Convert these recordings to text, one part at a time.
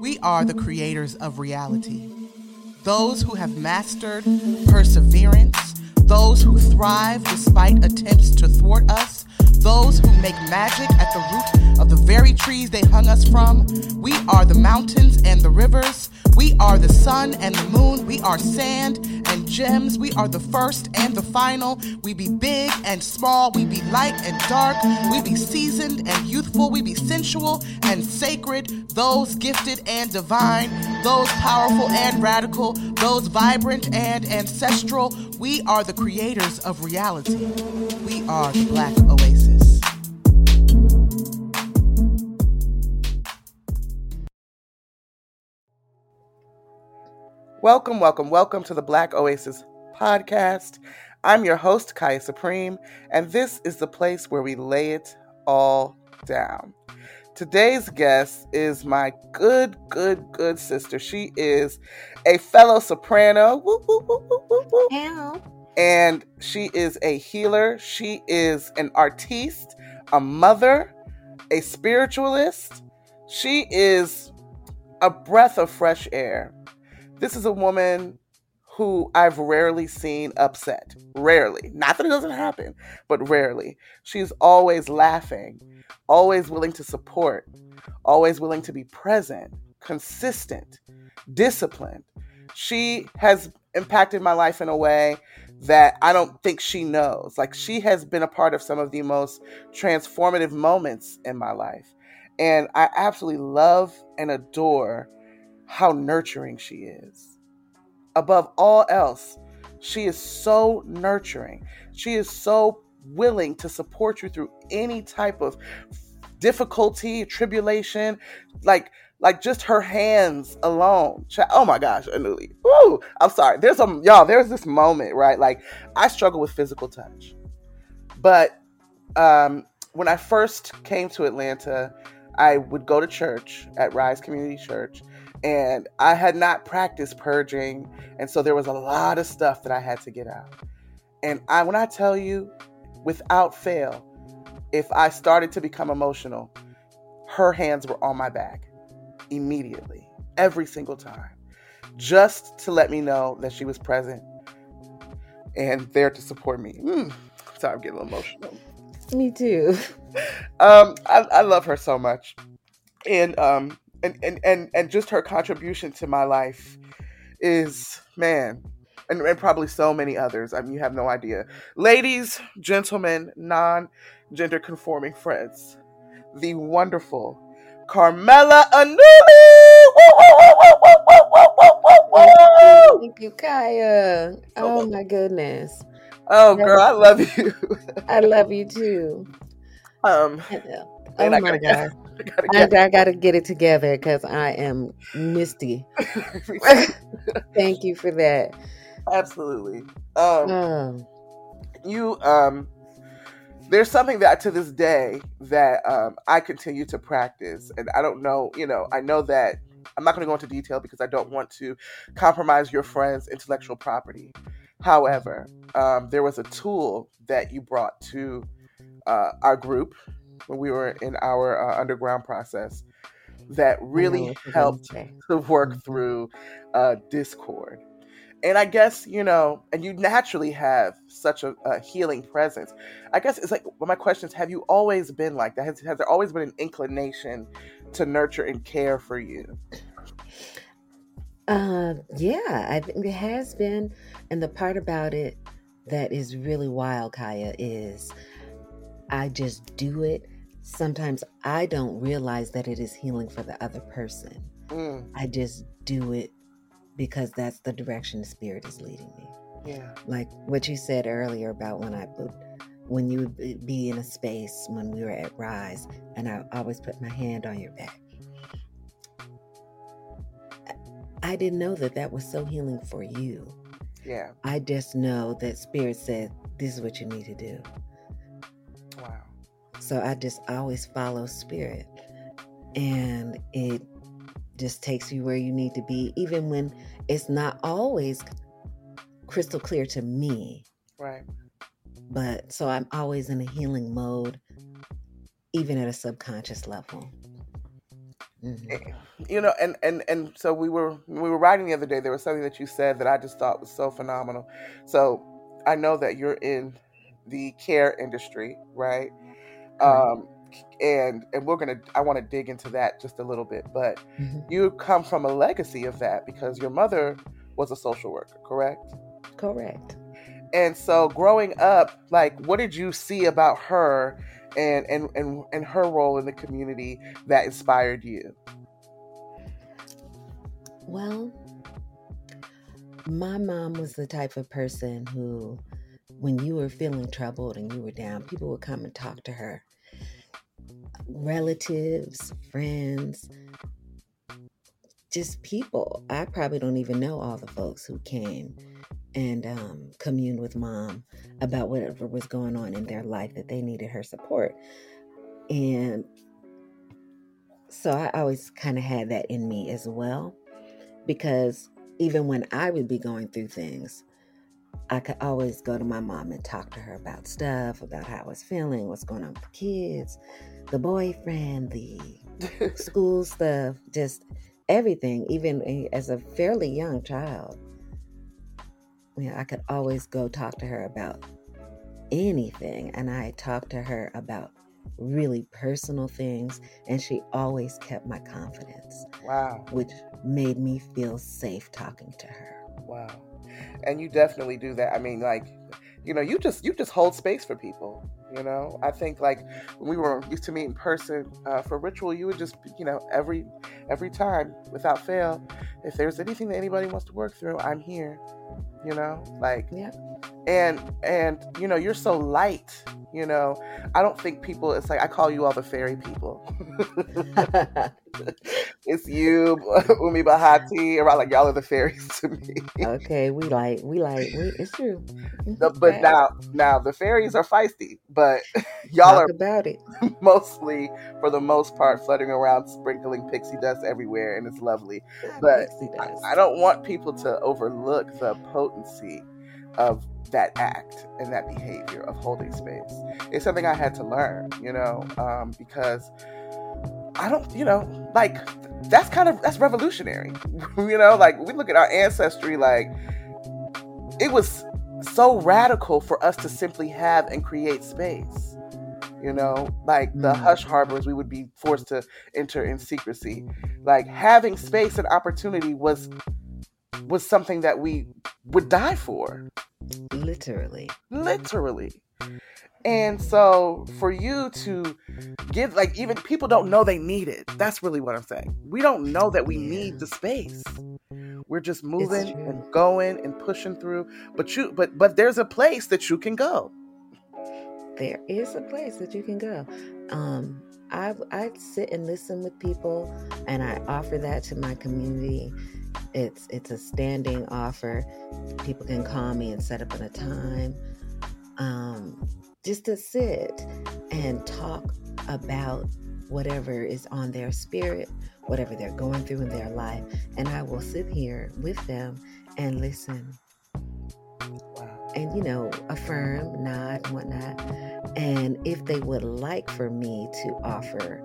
We are the creators of reality. Those who have mastered perseverance, those who thrive despite attempts to thwart us, those who make magic at the root of the very trees they hung us from. We are the mountains and the rivers. We are the sun and the moon. We are sand and gems. We are the first and the final. We be big and small. We be light and dark. We be seasoned and youthful. We be sensual and sacred. Those gifted and divine. Those powerful and radical. Those vibrant and ancestral. We are the creators of reality. We are the Black Oasis. Welcome, welcome, welcome to the Black Oasis podcast. I'm your host, Kaya Supreme, and this is the place where we lay it all down. Today's guest is my good, good, good sister. She is a fellow soprano. Woo, woo, woo, and she is a healer. She is an artiste, a mother, a spiritualist. She is a breath of fresh air. This is a woman who I've rarely seen upset. Rarely. Not that it doesn't happen, but rarely. She's always laughing, always willing to support, always willing to be present, consistent, disciplined. She has impacted my life in a way that I don't think she knows. Like, she has been a part of some of the most transformative moments in my life. And I absolutely love and adore how nurturing she is. Above all else, she is so nurturing. She is so willing to support you through any type of difficulty, tribulation, like like just her hands alone. Oh my gosh, Anuli. Woo! I'm sorry. There's a y'all. There's this moment, right? Like I struggle with physical touch, but um, when I first came to Atlanta, I would go to church at Rise Community Church, and I had not practiced purging, and so there was a lot of stuff that I had to get out. And I, when I tell you, without fail, if I started to become emotional, her hands were on my back immediately, every single time, just to let me know that she was present and there to support me. Mm, sorry, I'm getting emotional. Me too. Um, I, I love her so much, and um, and, and and and just her contribution to my life is man and, and probably so many others. I mean you have no idea. Ladies gentlemen non-gender conforming friends the wonderful carmela anuli! Thank you kaya. Oh my goodness. Oh girl i love you. I love you too. Um oh my god I, I got to get it together because I am misty. Thank you for that. Absolutely. Um, um, you um, there's something that to this day that um, I continue to practice, and I don't know. You know, I know that I'm not going to go into detail because I don't want to compromise your friend's intellectual property. However, um, there was a tool that you brought to uh, our group when we were in our uh, underground process that really helped to work mm-hmm. through uh, Discord. And I guess, you know, and you naturally have such a, a, healing presence. I guess it's like, well, my question is have you always been like that? Has, has there always been an inclination to nurture and care for you? Uh, yeah, I think it has been. And the part about it that is really wild, Kaya, is I just do it. Sometimes I don't realize that it is healing for the other person. Mm. I just do it because that's the direction the spirit is leading me. Yeah. Like what you said earlier about when I put when you would be in a space when we were at Rise and I always put my hand on your back. I didn't know that that was so healing for you. Yeah. I just know that spirit said this is what you need to do. So I just always follow spirit. And it just takes you where you need to be, even when it's not always crystal clear to me. Right. But so I'm always in a healing mode, even at a subconscious level. Mm-hmm. You know, and and and so we were we were writing the other day. There was something that you said that I just thought was so phenomenal. So I know that you're in the care industry, right? Um, and and we're gonna I want to dig into that just a little bit, but mm-hmm. you come from a legacy of that because your mother was a social worker, correct? Correct. And so growing up, like what did you see about her and and and, and her role in the community that inspired you? Well, my mom was the type of person who when you were feeling troubled and you were down, people would come and talk to her. Relatives, friends, just people. I probably don't even know all the folks who came and um, communed with mom about whatever was going on in their life that they needed her support. And so I always kind of had that in me as well, because even when I would be going through things, I could always go to my mom and talk to her about stuff, about how I was feeling, what's going on with the kids, the boyfriend, the school stuff, just everything, even as a fairly young child you know, I could always go talk to her about anything. And I talked to her about really personal things. And she always kept my confidence. Wow. Which made me feel safe talking to her. Wow. And you definitely do that. I mean, like, you know, you just you just hold space for people. You know, I think like when we were used to meet in person uh, for ritual, you would just, you know, every every time without fail, if there's anything that anybody wants to work through, I'm here you know? Like yeah. and and you know you're so light you know? I don't think people it's like i call you all the fairy people it's you umi bahati around like y'all are the fairies to me. Okay we like we like we, it's true. The, but now now the fairies are feisty but y'all Talk are about it. mostly for the most part fluttering around sprinkling pixie dust everywhere and it's lovely. But I, I don't want people to overlook the potency of that act and that behavior of holding space. It's something I had to learn, you know, um, because I don't, you know, like that's kind of that's revolutionary, you know. Like we look at our ancestry, like it was so radical for us to simply have and create space. You know, like the mm. hush harbors we would be forced to enter in secrecy. Like having space and opportunity was was something that we would die for. Literally. Literally. And so for you to give, like, even people don't know they need it. That's really what I'm saying. We don't know that we yeah. need the space. We're just moving and going and pushing through. But you, but but there's a place that you can go. There is a place that you can go. Um, I I sit and listen with people, and I offer that to my community it's it's a standing offer. People can call me and set up a time, um, just to sit and talk about whatever is on their spirit, whatever they're going through in their life, and I will sit here with them and listen. And you know, affirm, nod, and whatnot. And if they would like for me to offer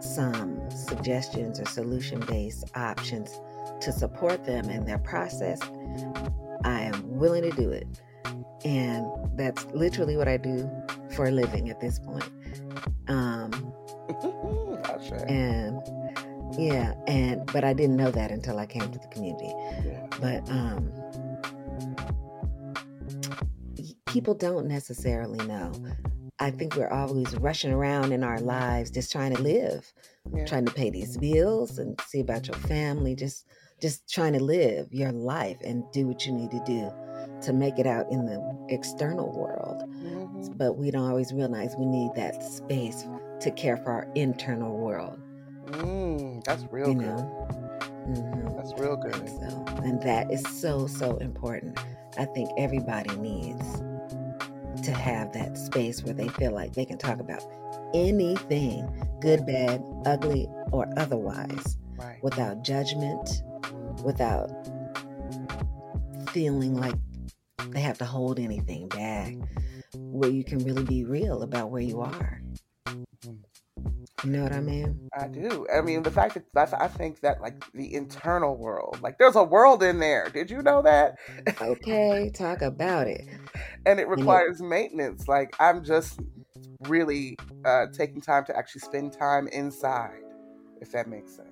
some suggestions or solution based options to support them in their process, I am willing to do it. And that's literally what I do for a living at this point. Um, and yeah, and but I didn't know that until I came to the community. Yeah. But um, people don't necessarily know. I think we're always rushing around in our lives just trying to live, yeah. trying to pay these bills and see about your family, just just trying to live your life and do what you need to do to make it out in the external world. Mm-hmm. But we don't always realize we need that space to care for our internal world. Mm, that's real you good. Know? Mm-hmm. That's real good. And, so, and that is so, so important. I think everybody needs to have that space where they feel like they can talk about anything good, bad, ugly, or otherwise right. without judgment, without feeling like they have to hold anything back, where you can really be real about where you are. You know what I mean? I do. I mean, the fact that I think that like the internal world, like there's a world in there. Did you know that? Okay, talk about it. and it requires maintenance. Like I'm just really uh, taking time to actually spend time inside, if that makes sense.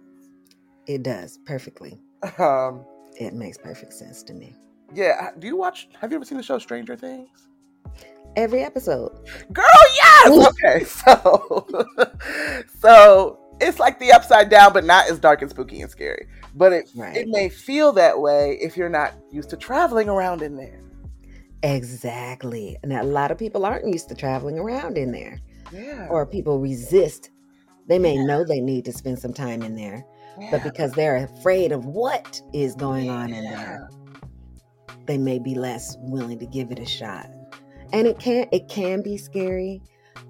It does perfectly. Um, It makes perfect sense to me. Yeah. Do you watch? Have you ever seen the show Stranger Things? Every episode. Girl, yes. okay, so so it's like the upside down, but not as dark and spooky and scary. But it Right. it may feel that way if you're not used to traveling around in there. Exactly. And a lot of people aren't used to traveling around in there, Yeah. or people resist. They may know they need to spend some time in there, but because they're afraid of what is going on in there, they may be less willing to give it a shot. And it can it can be scary,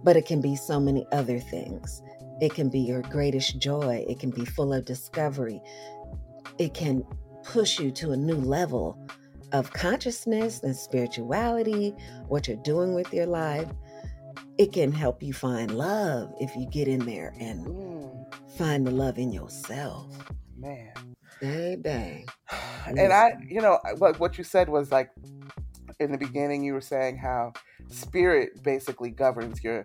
but it can be so many other things. It can be your greatest joy. It can be full of discovery. It can push you to a new level of consciousness and spirituality, what you're doing with your life. It can help you find love if you get in there and Mm, find the love in yourself. man. Baby. And I, you know, what what you said was like in the beginning. You were saying how spirit basically governs your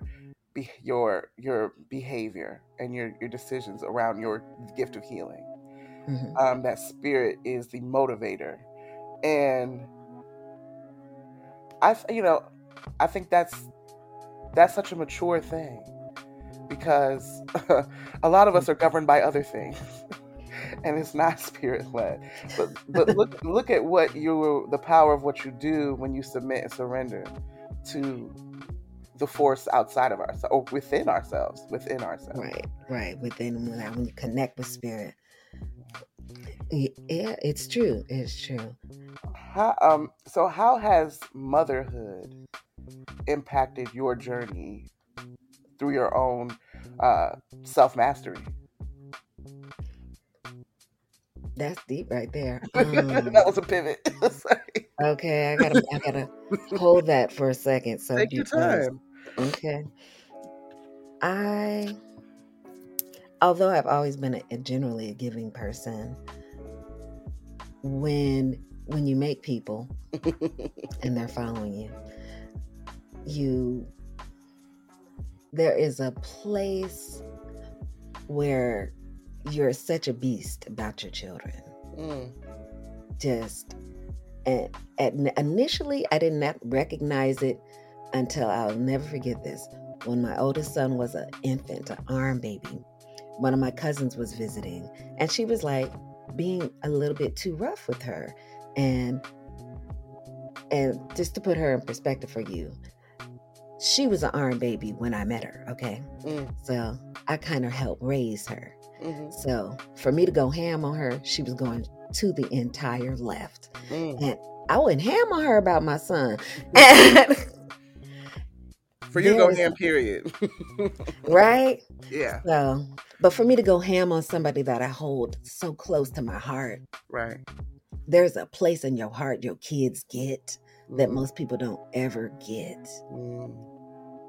your your behavior and your your decisions around your gift of healing. Mhm. Um, that spirit is the motivator, and I, you know, I think that's that's such a mature thing because a lot of us are governed by other things. and it's not spirit led. But but look look at what you the power of what you do when you submit and surrender to the force outside of ourselves or within ourselves, within ourselves. Right, right. Within when, when you connect with spirit. Yeah, it's true. It's true. How, um, so how has motherhood impacted your journey through your own uh, self mastery? That's deep right there. that Um, was a pivot. Sorry. okay, I gotta, I gotta hold that for a second. So Take your time. Okay. I, although I've always been a, a generally a giving person, when when you make people and they're following you, you there is a place where you're such a beast about your children. Mm, Just and, and initially, I did not recognize it until I'll never forget this. When my oldest son was an infant, an arm baby, one of my cousins was visiting, and she was like being a little bit too rough with her, and and just to put her in perspective for you, she was an arm baby when I met her. Okay, mm, so I kind of helped raise her. Mhm, So for me to go ham on her, she was going to the entire left. mm. I wouldn't ham on her about my son. And- For you to go ham, period. right? yeah, So, but for me to go ham on somebody that I hold so close to my heart, right. there's a place in your heart your kids get that Mm, most people don't ever get. mm,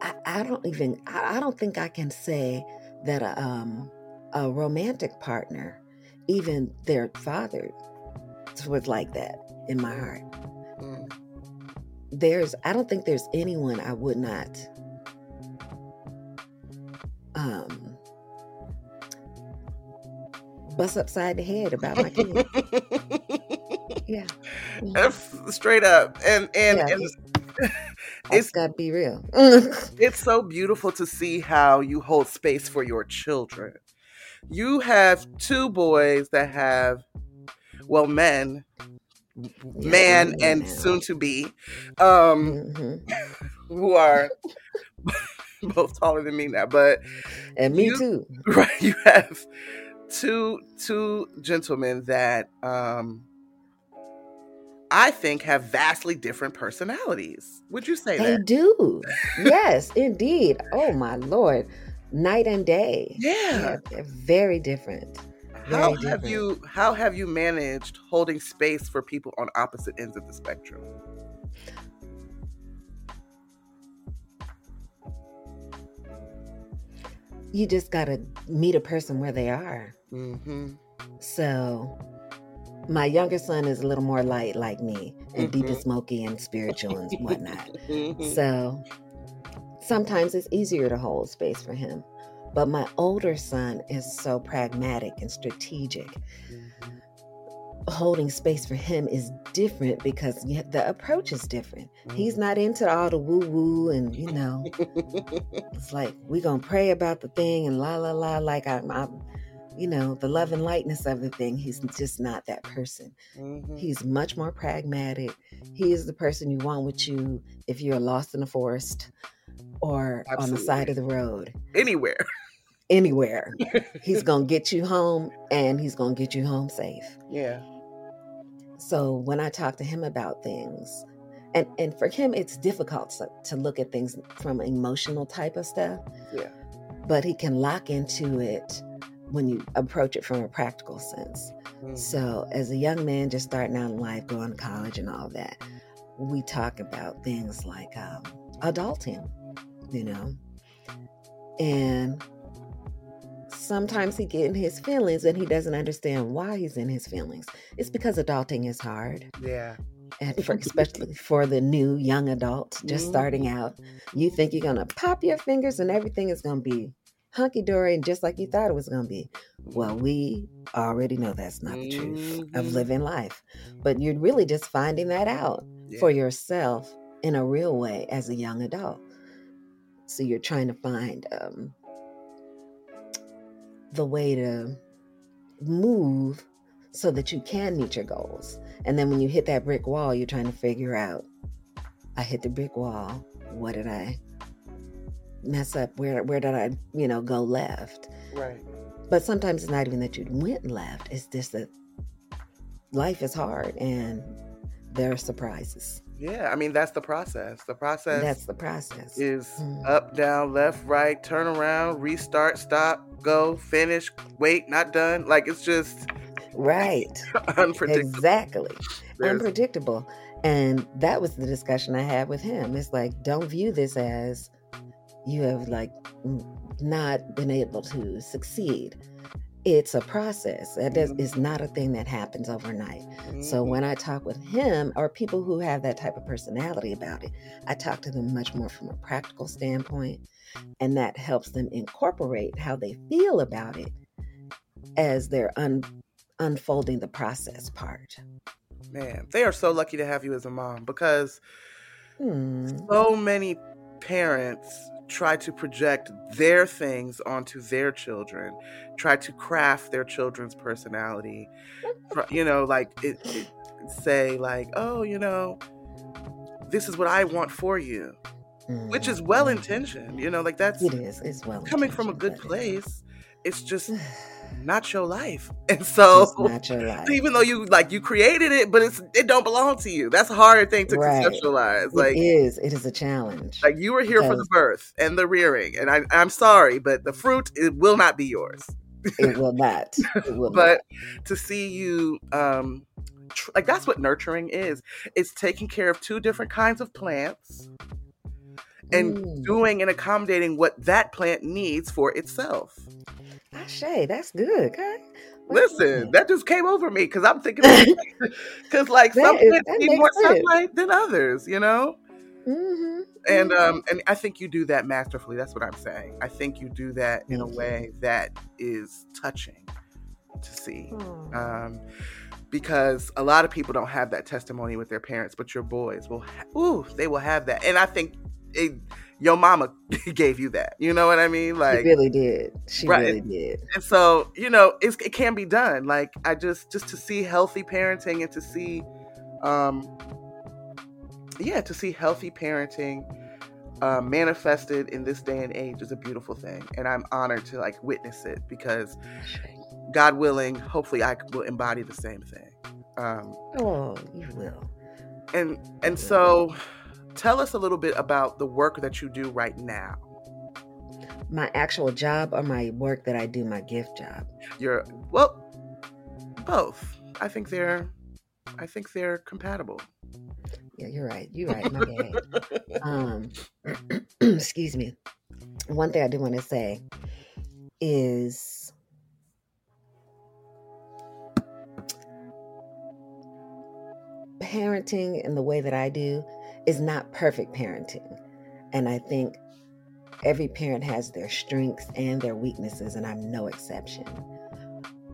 I, I don't even I, I don't think I can say that a, um, a romantic partner, even their father, was like that in my heart. mm. there's I don't think there's anyone I would not um bust upside the head about my kid. yeah. That's straight up, and and, Yeah, and it's just gotta be real. it's so beautiful to see how you hold space for your children. You have two boys that have, well, men, man and soon to be, um, Mhm. who are both taller than me now. But And me You- too. right, you have two two gentlemen that um, I think have vastly different personalities. Would you say that? They that? do. yes, indeed. Oh my lord. Night and day. Yeah. they're very different. How Very have you how have you managed holding space for people on opposite ends of the spectrum? you just got to meet a person where they are. Mm-hmm. So my younger son is a little more light like me and deep and Mhm. smoky and spiritual and whatnot. Mhm. So sometimes it's easier to hold space for him. But my older son is so pragmatic and strategic. Holding space for him is different because the approach is different. He's not into all the woo woo and, you know, it's like we're gonna pray about the thing and la la la. Like I'm, I'm, you know, the love and lightness of the thing. He's just not that person. Mhm. He's much more pragmatic. He is the person you want with you if you're lost in the forest or on the side of the road, Anywhere. anywhere. he's gonna get you home and he's gonna get you home safe. Yeah. So when I talk to him about things, and and for him it's difficult to, to look at things from an emotional type of stuff. Yeah. But he can lock into it when you approach it from a practical sense. Mhm. So as a young man just starting out in life, going to college and all that, we talk about things like um, adulting, you know, and sometimes he get in his feelings and he doesn't understand why he's in his feelings. It's because adulting is hard, Yeah. and for, especially for the new young adult just Mhm. starting out. You think you're gonna pop your fingers and everything is gonna be hunky dory and just like you thought it was gonna be. Well, we already know that's not the truth of Mhm. living life, but you're really just finding that out Yeah. for yourself in a real way as a young adult. So you're trying to find um, the way to move so that you can meet your goals. And then when you hit that brick wall, you're trying to figure out I hit the brick wall. What did I mess up? Where where did I, you know, go left? Right. But sometimes it's not even that you went left. It's just that life is hard and there are surprises. Yeah. I mean, that's the process. The process That's the process. is Mm. up, down, left, right, turn around, restart, stop, go, finish, wait, not done. Like it's just Right. unpredictable. Exactly. There's- Unpredictable. And that was the discussion I had with him. It's like, don't view this as you have like not been able to succeed. It's a process. It does, it's not a thing that happens overnight. So Mhm. when I talk with him or people who have that type of personality about it, I talk to them much more from a practical standpoint. And that helps them incorporate how they feel about it as they're un- unfolding the process part. man, they are so lucky to have you as a mom because Hmm. so many parents try to project their things onto their children, try to craft their children's personality. You know, like it, it say like, "Oh, you know, this is what I want for you," which is mm. well intentioned. You know, like that's It is. It's well coming from a good uh, place. It's just not your life, and so. Not life. Even though you like you created it, but it's it don't belong to you. That's a hard thing to Right. conceptualize. It Like it is. It is a challenge. like you were here for the birth and the rearing, and I, I'm sorry, but the fruit it will not be yours. it will not. It will But to see you, um, tr- like that's what nurturing is. It's taking care of two different kinds of plants and Mm. doing and accommodating what that plant needs for itself. Ashe, that's good. Okay. Listen, that just came over me because I'm thinking, because like some is- that need more sense. sunlight than others, you know. Mhm, and mhm. um and i think you do that masterfully that's what i'm saying i think you do that in a way that is touching to see Aw. um because a lot of people don't have that testimony with their parents but your boys will ha- ooh they will have that and i think it, your mama gave you that you know what i mean like she really did. She Right. really did. and so you know it's, it can be done like i just just to see healthy parenting and to see um yeah to see healthy parenting uh, manifested in this day and age is a beautiful thing and i'm honored to like witness it because god willing hopefully i will embody the same thing um Oh, you will. and and so tell us a little bit about the work that you do right now My actual job or my work that I do, my gift job. you're well both i think they're i think they're compatible Yeah, you're right. You're right. My bad. um, excuse me. One thing I do want to say is parenting in the way that I do is not perfect parenting. And I think every parent has their strengths and their weaknesses, and I'm no exception.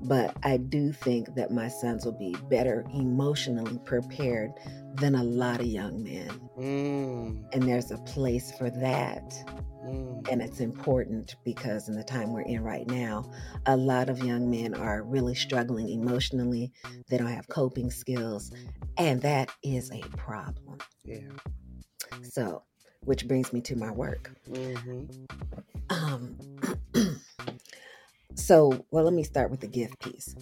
But I do think that my sons will be better emotionally prepared than a lot of young men. Mm, And there's a place for that. mm. And it's important because in the time we're in right now, a lot of young men are really struggling emotionally. They don't have coping skills. And that is a problem. Yeah. So, which brings me to my work. hmm Um, so, well, let me start with the gift piece.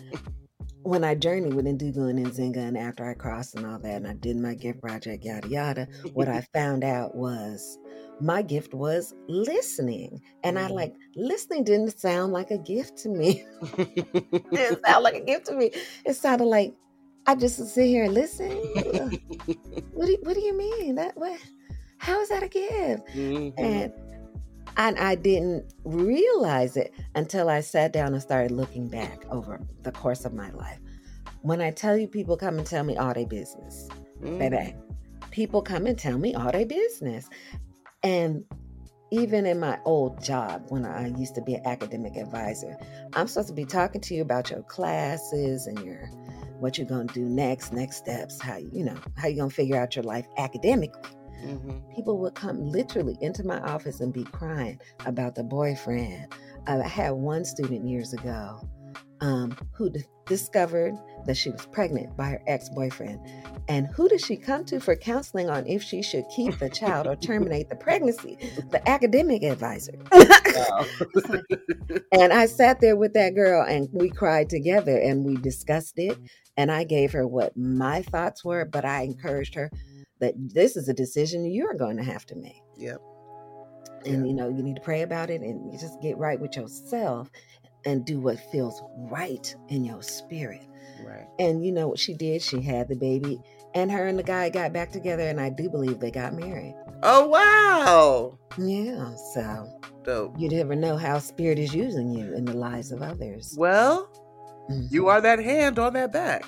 When I journeyed with Indugo and Nzinga, and after I crossed and all that, and I did my gift project, yada yada, what I found out was my gift was listening. And I like listening didn't sound like a gift to me. it didn't sound like a gift to me. It sounded like I just sit here and listen. what do you, what do you mean? That what? How is that a gift? Mhm. and and I didn't realize it until I sat down and started looking back over the course of my life. When I tell you, people come and tell me all their business, Mm. baby. People come and tell me all their business, and even in my old job when I used to be an academic advisor, I'm supposed to be talking to you about your classes and your what you're gonna do next, next steps, how you know how you're gonna figure out your life academically Mhm. people would come literally into my office and be crying about the boyfriend. I had one student years ago um, who d- discovered that she was pregnant by her ex boyfriend. And who did she come to for counseling on if she should keep the child or terminate the pregnancy? The academic advisor. Wow. And I sat there with that girl and we cried together and we discussed it. And I gave her what my thoughts were, but I encouraged her that this is a decision you're going to have to make. Yep. And you know, you need to pray about it and you just get right with yourself and do what feels right in your spirit. Right. And you know what she did? She had the baby and her and the guy got back together and I do believe they got married. Oh wow. Yeah. So Dope. you never know how spirit is using you in the lives of others. Well, Mhm. you are that hand on that back.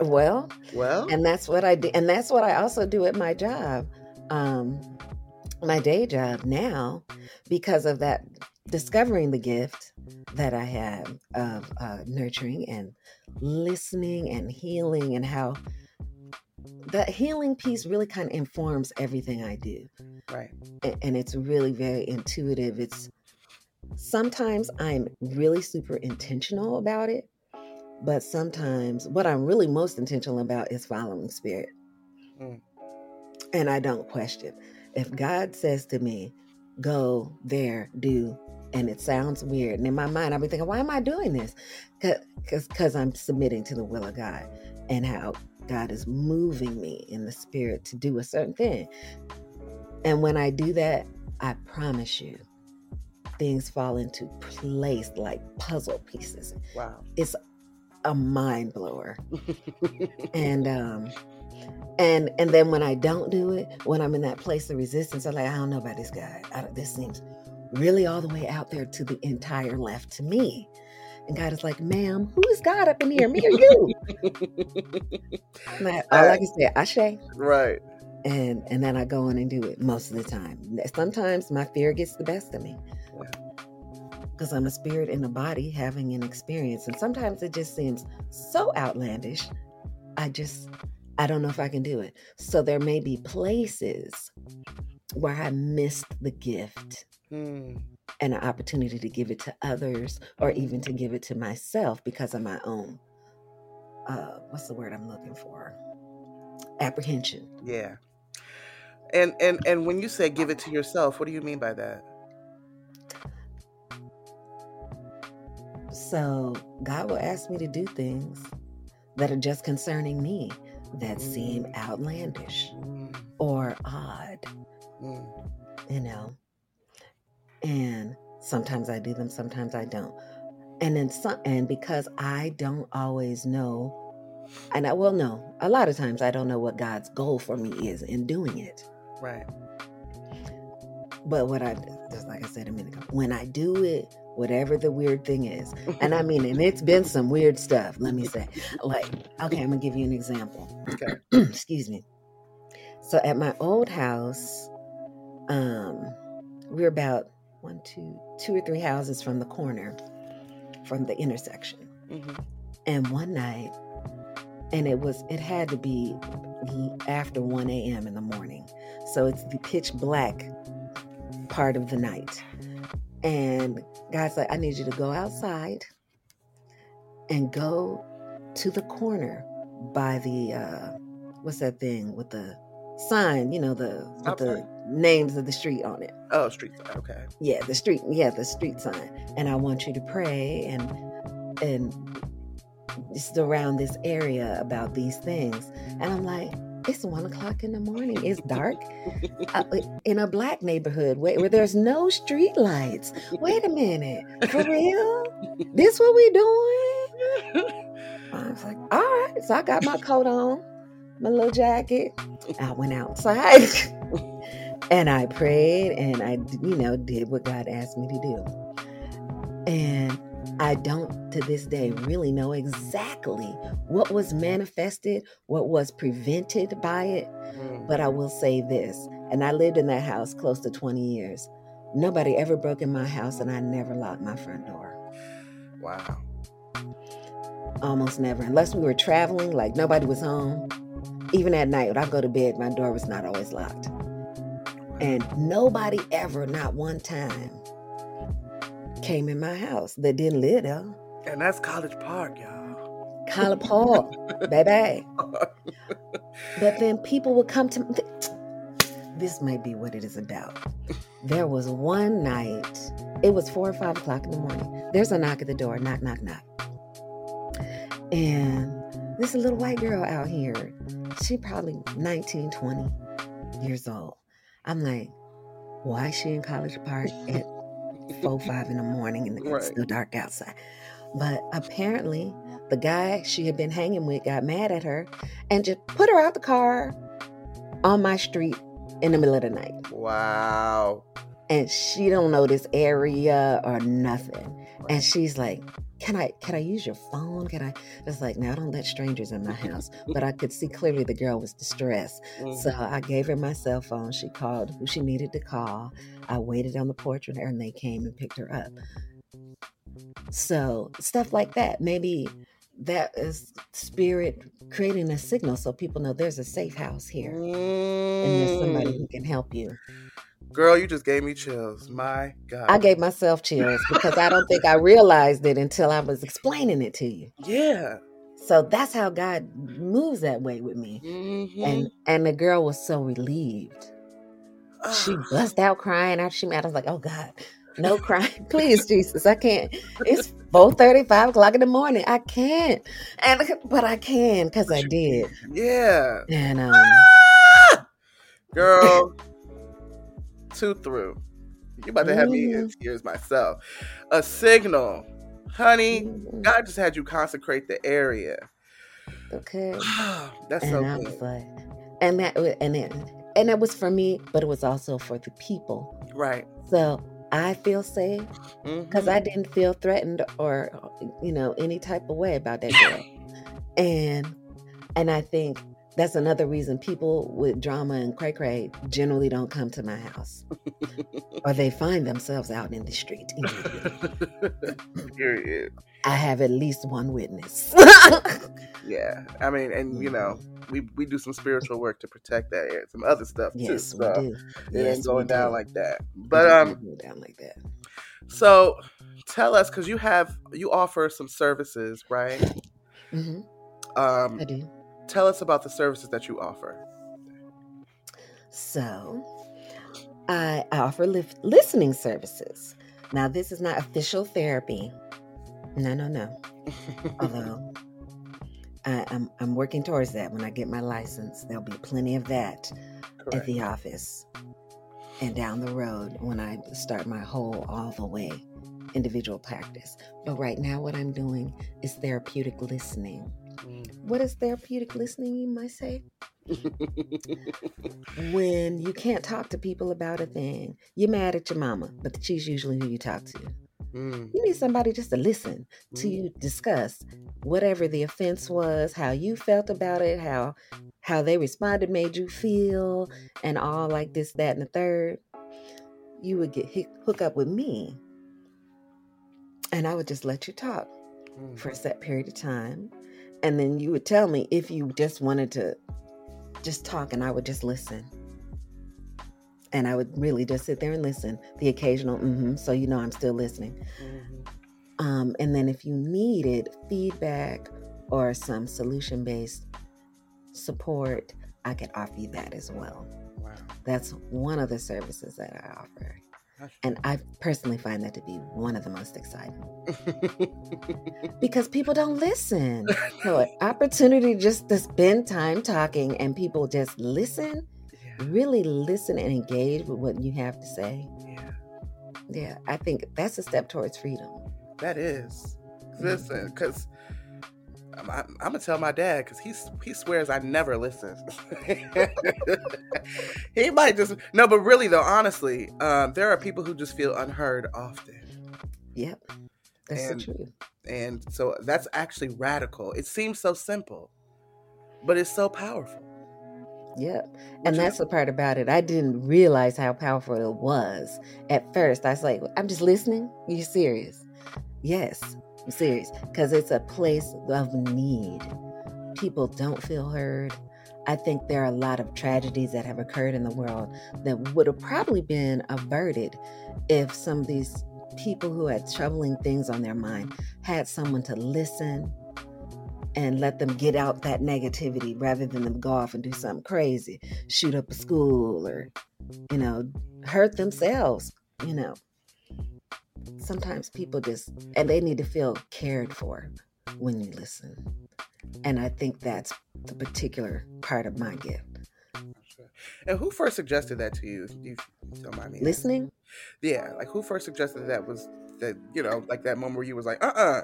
Well, Well. and that's what I do, and that's what I also do at my job, um, my day job now, because of that discovering the gift that I have of uh, nurturing and listening and healing, and how that healing piece really kind of informs everything I do, right. A- and it's really very intuitive. It's sometimes I'm really super intentional about it, but sometimes what I'm really most intentional about is following spirit. Mm. And I don't question. If God says to me, go there, do, and it sounds weird, and in my mind, I'll be thinking, why am I doing this? Because I'm submitting to the will of God and how God is moving me in the spirit to do a certain thing. And when I do that, I promise you, things fall into place like puzzle pieces. Wow. It's a mind blower. and um and and then when I don't do it, when I'm in that place of resistance, I'm like, I don't know about this guy. I don't, this seems really all the way out there to the entire left to me. And God is like, ma'am, who is God up in here? Me or you? And I, all I can say, Ashe. right. And and then I go in and do it most of the time. Sometimes my fear gets the best of me. Because I'm a spirit in a body having an experience. And sometimes it just seems so outlandish. I just I don't know if I can do it. So there may be places where I missed the gift Hmm. and an opportunity to give it to others or even to give it to myself because of my own uh what's the word I'm looking for? Apprehension. Yeah. And and and when you say give it to yourself, what do you mean by that? So God will ask me to do things that are just concerning me that seem outlandish Mm, or odd, mm, you know. And sometimes I do them, sometimes I don't. And then some and because I don't always know and I will know, a lot of times I don't know what God's goal for me is in doing it. right. But what I just like I said a minute ago, when I do it, whatever the weird thing is. And I mean, and it's been some weird stuff, let me say. Like, okay, I'm gonna give you an example. Okay. Excuse me. So at my old house, um, we're about one, two, two or three houses from the corner, from the intersection. hmm And one night, and it was, it had to be after 1 a.m. in the morning. So it's the pitch black part of the night. And God's like, I need you to go outside and go to the corner by the, uh, what's that thing with the sign, you know, the, with the names of the street on it. Oh, street side. Okay. Yeah, the street, yeah, the street sign. And I want you to pray and, and just around this area about these things. And I'm like, it's one o'clock in the morning. It's dark uh, in a black neighborhood where, where there's no street lights. Wait a minute, for real? This what we doing? I was like, all right. So I got my coat on, my little jacket. I went outside and I prayed and I, you know, did what God asked me to do. And I don't to this day really know exactly what was manifested, what was prevented by it, Mm. but I will say this, and I lived in that house close to 20 years. Nobody ever broke in my house, and I never locked my front door. Wow. Almost never, unless we were traveling, like nobody was home. Even at night, when I go to bed, my door was not always locked. And nobody ever, not one time, Mm-hmm. came in my house that didn't live there. And that's College Park, y'all. College Park, baby. But then people would come to me. This might be what it is about. There was one night, it was four or five o'clock in the morning. There's a knock at the door, knock, knock, knock. And this little white girl out here, she probably 19, 20 years old. I'm like, why is she in College Park at four, five in the morning and it's Right. still dark outside? But apparently, the guy she had been hanging with got mad at her and just put her out the car on my street in the middle of the night. Wow. And she don't know this area or nothing. And she's like, Can I can I use your phone? Can I it's like, now I don't let strangers in my house. But I could see clearly the girl was distressed. Mm. So I gave her my cell phone. She called who she needed to call. I waited on the porch with her and they came and picked her up. So stuff like that. Maybe that is spirit creating a signal so people know there's a safe house here and there's somebody Mm. who can help you. Girl, you just gave me chills. My God. I gave myself chills because I don't think I realized it until I was explaining it to you. yeah. So that's how God moves that way with me. Mhm. And and the girl was so relieved. She Ah. bust out crying after she met. I was like, oh God, no crying. Please, Jesus. I can't. It's 4 5 o'clock in the morning. I can't. And but I can because I did. yeah. And um Ah! Girl, two through. You about to have me in Mhm. tears myself. A signal. Honey, mhm, God just had you consecrate the area. okay. That's and so I good. like, and that and it and it was for me, but it was also for the people. Right. So I feel safe because Mhm. I didn't feel threatened or you know any type of way about that girl. And and I think that's another reason people with drama and cray cray generally don't come to my house, or they find themselves out in the street. Period. I have at least one witness. Yeah. I mean, and you know, we we do some spiritual work to protect that area, some other stuff too. yes, we So do. it ain't going down do. like that. But um, down like that. so tell us because you have you offer some services, right? hmm Um, I do. Tell us about the services that you offer. So, I I offer lif- listening services. Now, this is not official therapy. No, no, no. Although I, I'm I'm working towards that. When I get my license, there'll be plenty of that at the office, and down the road when I start my whole all the way individual practice. But right now, what I'm doing is therapeutic listening. Mm. What is therapeutic listening? You might say. when you can't talk to people about a thing, you're mad at your mama, but she's usually who you talk to. Mm. You need somebody just to listen to Mm. you discuss whatever the offense was, how you felt about it, how how they responded made you feel, and all like this, that, and the third. You would get hook hook up with me, and I would just let you talk Mm. for a set period of time, and then you would tell me if you just wanted to just talk, and I would just listen. And I would really just sit there and listen. The occasional, mm-hmm, so you know I'm still listening. Mhm. Um, and then if you needed feedback or some solution based support, I could offer you that as well. Wow. That's one of the services that I offer. And I personally find that to be one of the most exciting because people don't listen. So, an opportunity just to spend time talking and people just listen, yeah. really listen and engage with what you have to say. Yeah. Yeah, I think that's a step towards freedom. That is. Listen, because I'm, I'm, I'm gonna tell my dad because he he swears I never listen. he might just no, but really though, honestly, um, there are people who just feel unheard often, Yep, that's And- the truth. and so that's actually radical. It seems so simple, but it's so powerful. Yep. And that's the part about it. I didn't realize how powerful it was at first. I was like, I'm just listening. you serious? Yes, I'm serious. Because it's a place of need. People don't feel heard. I think there are a lot of tragedies that have occurred in the world that would have probably been averted if some of these people who had troubling things on their mind had someone to listen and let them get out that negativity rather than them go off and do something crazy, shoot up a school or, you know, hurt themselves, you know. Sometimes people just, and they need to feel cared for when you listen. And I think that's the particular part of my gift. And who first suggested that to you? You don't mind me. Listening, Yeah, like who first suggested that was that you know like that moment where you was like, uh, uh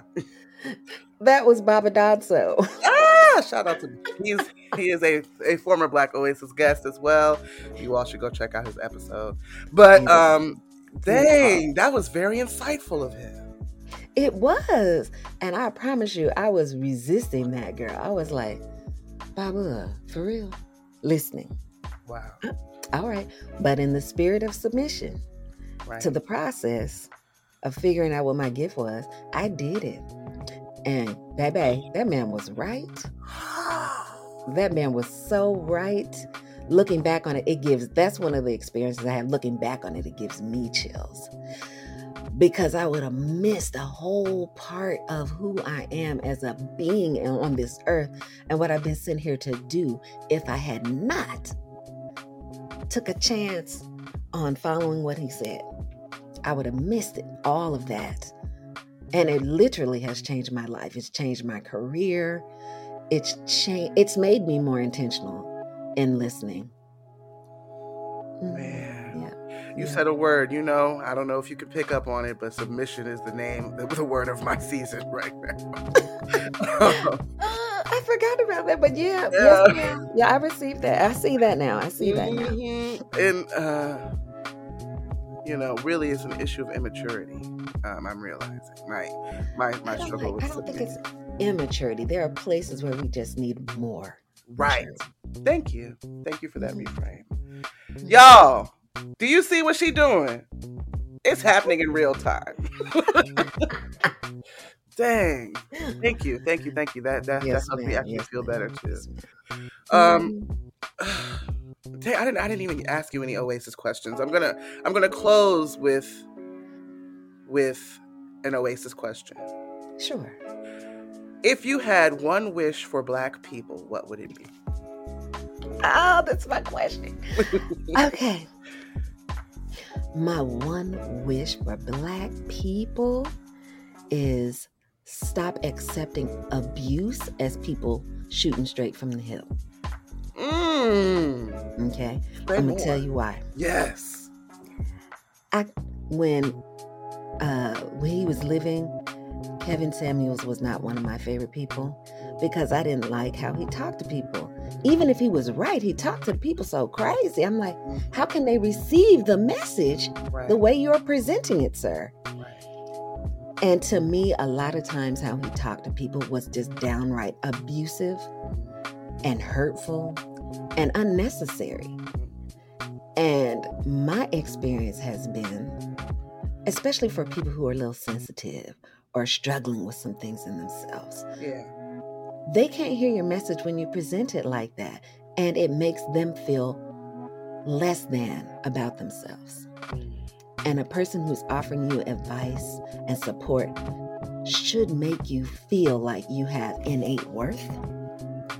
that was Baba Dodso. ah, shout out to he's he is a a former Black Oasis guest as well. You all should go check out his episode. But um, dang, that was very insightful of him. It was. And I promise you, I was resisting that girl. I was like, Baba, for real? Listening. Wow, All right. But in the spirit of submission right? to the process of figuring out what my gift was, I did it. And baby, that man was right. That man was so right. Looking back on it, it gives that's one of the experiences I have. Looking back on it, it gives me chills. Because I would have missed a whole part of who I am as a being on this earth and what I've been sent here to do if I had not took a chance on following what he said. I would have missed it, all of that. And it literally has changed my life. It's changed my career. It's changed it's made me more intentional in listening. Mm, Man. Yeah. You yeah. said a word, you know. I don't know if you could pick up on it, but submission is the name, the, the word of my season right now. Uh, I forgot about that, but yeah, Yeah. yes, yeah, I received that. I see that now. I see that now. Mhm. And uh, you know, really, it's an issue of immaturity. Um, I'm realizing my my my struggle with I don't think it's immaturity. There are places where we just need more. Right. Thank you, thank you for that reframe, y'all. Do you see what she doing? It's happening in real time. Dang. Thank you, thank you, thank you. That that, Yes, that helps me actually Yes, feel better too. Um, Tay, I didn't. I didn't even ask you any Oasis questions. I'm gonna. I'm gonna close with with an Oasis question. sure. If you had one wish for Black people, what would it be? Oh, that's my question. okay. My one wish for black people is stop accepting abuse as people shooting straight from the hip. Mm. Okay. Say I'm gonna tell you why. Yes. When uh when he was living, Kevin Samuels was not one of my favorite people because I didn't like how he talked to people. Even if he was right, he talked to people so crazy. I'm like, how can they receive the message Right. the way you're presenting it, sir? right. And to me, a lot of times how he talked to people was just downright abusive and hurtful and unnecessary. And my experience has been, especially for people who are a little sensitive or struggling with some things in themselves, Yeah. they can't hear your message when you present it like that. And it makes them feel less than about themselves. And a person who's offering you advice and support should make you feel like you have innate worth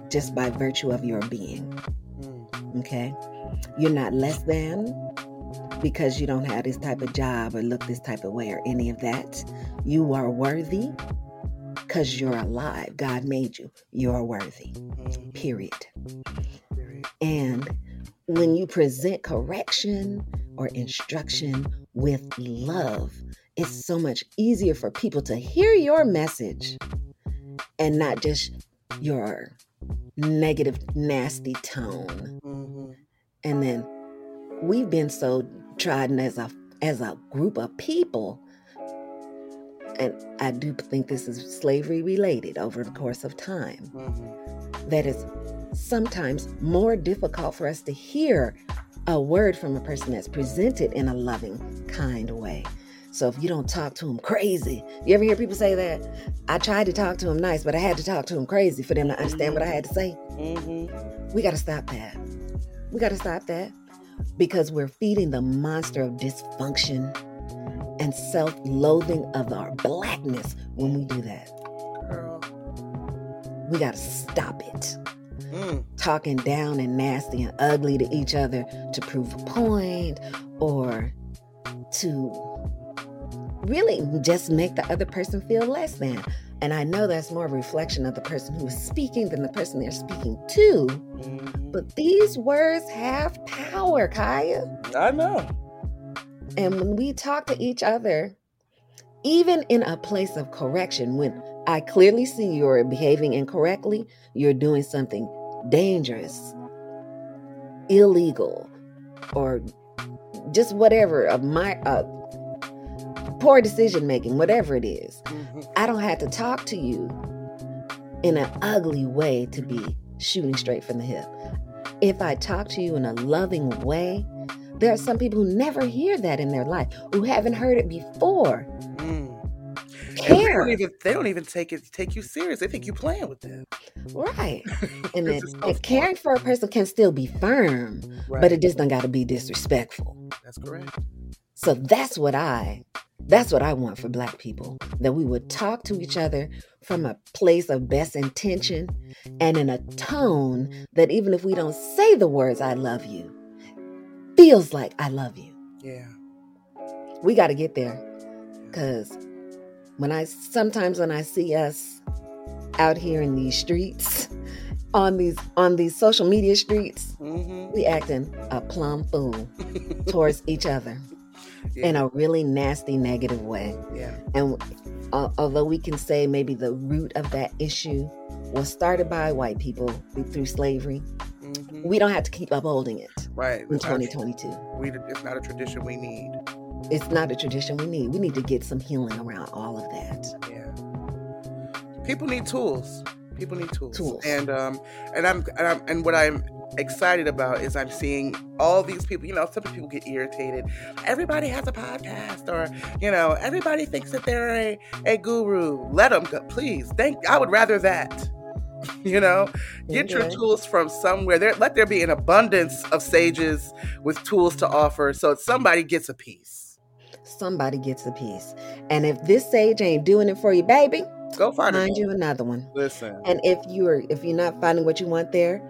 just by virtue of your being. Mm. Okay? You're not less than because you don't have this type of job or look this type of way or any of that. You are worthy because you're alive. God made you. You're worthy. Mm. Period. And when you present correction or instruction with love, it's so much easier for people to hear your message and not just your negative, nasty tone. Mhm. And then we've been so trodden as a as a group of people. And I do think this is slavery related over the course of time Mhm. that it's sometimes more difficult for us to hear a word from a person that's presented in a loving, kind way. So if you don't talk to them crazy, you ever hear people say that? I tried to talk to him nice, but I had to talk to him crazy for them to understand what I had to say. Mhm. We got to stop that. We got to stop that because we're feeding the monster of dysfunction and self loathing of our blackness when we do that. Girl. We got to stop it. Mm. talking down and nasty and ugly to each other to prove a point or to really just make the other person feel less than. And I know that's more a reflection of the person who is speaking than the person they're speaking to. Mhm. But these words have power, Kaya. I know. And when we talk to each other, even in a place of correction, when I clearly see you're behaving incorrectly, you're doing something dangerous, illegal, or just whatever of my uh, poor decision making, whatever it is, Mhm. I don't have to talk to you in an ugly way to be shooting straight from the hip. If I talk to you in a loving way, there are some people who never hear that in their life, who haven't heard it before. Mm. They don't even they don't even take it take you serious. They think you playing with them. Right. And then It's so caring for a person can still be firm, Right. but it just don't got to be disrespectful. That's correct. So that's what I that's what I want for black people that we would talk to each other from a place of best intention and in a tone that even if we don't say the words I love you feels like I love you. Yeah. We got to get there cuz when I sometimes when I see us out here in these streets on these on these social media streets Mm-hmm. we acting a plum fool towards each other in a really nasty negative way Yeah. and uh, although we can say maybe the root of that issue was started by white people through slavery hmm we don't have to keep upholding it Right. in 2022 we, it's not a tradition we need. it's not a tradition we need we need to get some healing around all of that Yeah. People need tools. People need tools. Tools. And um and I'm and I'm and what I'm excited about is I'm seeing all these people, you know, some people get irritated. Everybody has a podcast or, you know, everybody thinks that they're a, a guru. Let them go, please. Thank I would rather that. You know, get your mm-hmm. tools from somewhere. There, let there be an abundance of sages with tools to offer, so somebody gets a piece. somebody gets a piece and if this sage ain't doing it for you baby Go find find you another one Listen, and if you're if you're not finding what you want there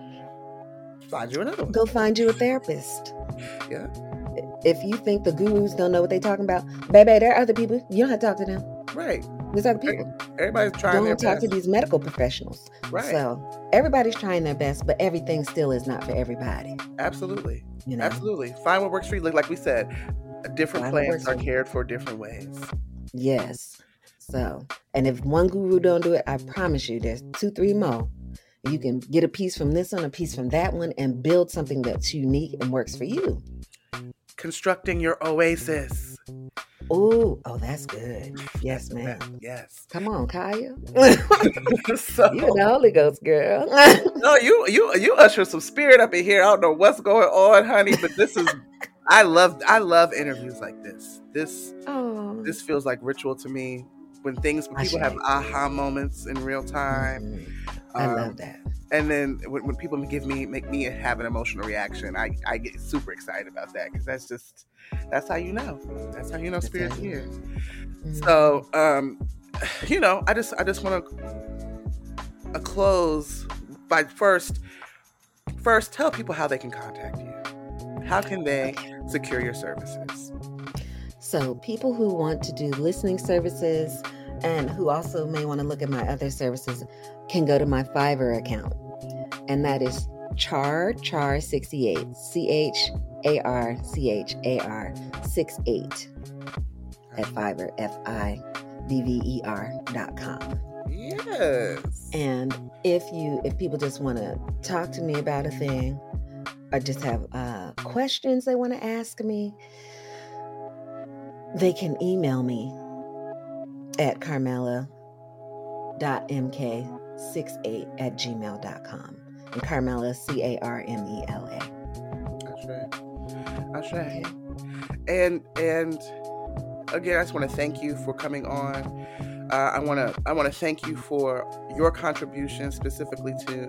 find you another one. go find you a therapist Yeah. if you think the gurus don't know what they're talking about, baby, there are other people. You don't have to talk to them. Right. There's other people. Everybody's trying their Don't talk best. to these medical professionals. Right. So everybody's trying their best, but everything still is not for everybody. Absolutely. You know. Absolutely. Find what works for you. Like, we said, different Find plants are cared for different ways. Yes. So, and if one guru don't do it, I promise you, there's two, three more. You can get a piece from this one, a piece from that one, and build something that's unique and works for you. Constructing your oasis. Oh, oh, that's good. Yes, ma'am. Yes. Come on, Kaya. so, You're the Holy Ghost girl. no, you you you usher some spirit up in here. I don't know what's going on, honey, but this is I love I love interviews like this. This oh, this feels like ritual to me. When things when people have aha moments in real time. mhm. I um, love that. and then when, when people give me make me have an emotional reaction i, I get super excited about that because that's just that's how you know that's how you know That's spirit's you here Mhm. so um you know i just i just want to uh, close by first first tell people how they can contact you how can they secure your services So, people who want to do listening services and who also may want to look at my other services can go to my Fiverr account. And that is char char 68 C H A R C H A R 68 at Fiverr F I V V E R dot com. yes And if you if people just want to talk to me about a thing or just have uh, questions they want to ask me, they can email me at carmela.mk68 at gmail.com. And Carmela, C A R M E L A. that's right that's right and and again i just want to thank you for coming on uh, i want to i want to thank you for your contribution specifically to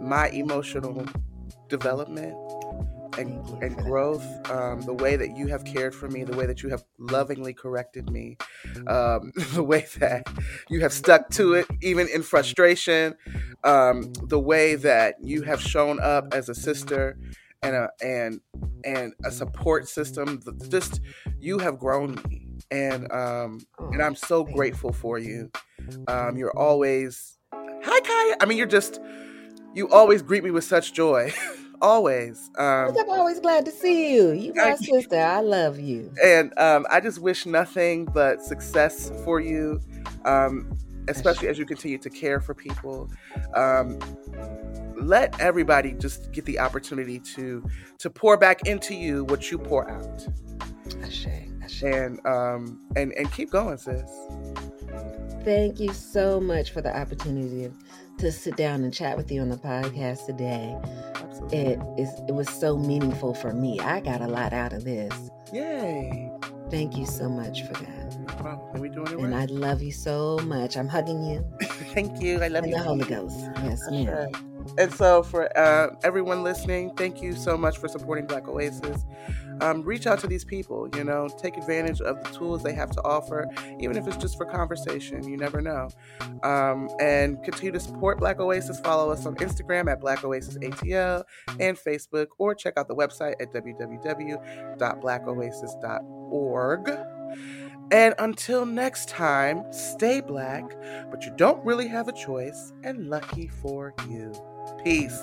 my emotional development and, and growth um, the way that you have cared for me the way that you have lovingly corrected me um, the way that you have stuck to it even in frustration um, the way that you have shown up as a sister and a and and a support system just you have grown me. And um and i'm so grateful for you. Um you're always hi kaya. I mean you're just you always greet me with such joy always um I'm always glad to see you. You my sister. I love you. and um, I just wish nothing but success for you, um, especially as you continue to care for people. Um, let everybody just get the opportunity to to pour back into you what you pour out, Ashe, ashe. and um, and and keep going, sis. Thank you so much for the opportunity to sit down and chat with you on the podcast today. Absolutely. It is it was so meaningful for me. I got a lot out of this. Yay! Thank you so much for that. No problem. Are we doing it And I love you so much. I'm hugging you Thank you. I love and you. the Holy. Ghost. Yes, right. And so, for uh, everyone listening, thank you so much for supporting Black Oasis. Um, reach out to these people, you know, take advantage of the tools they have to offer, even if it's just for conversation. You never know. Um, and continue to support Black Oasis. Follow us on Instagram at Black Oasis ATL and Facebook, or check out the website at www.blackoasis.org. And until next time, stay black, but you don't really have a choice, and lucky for you. Peace.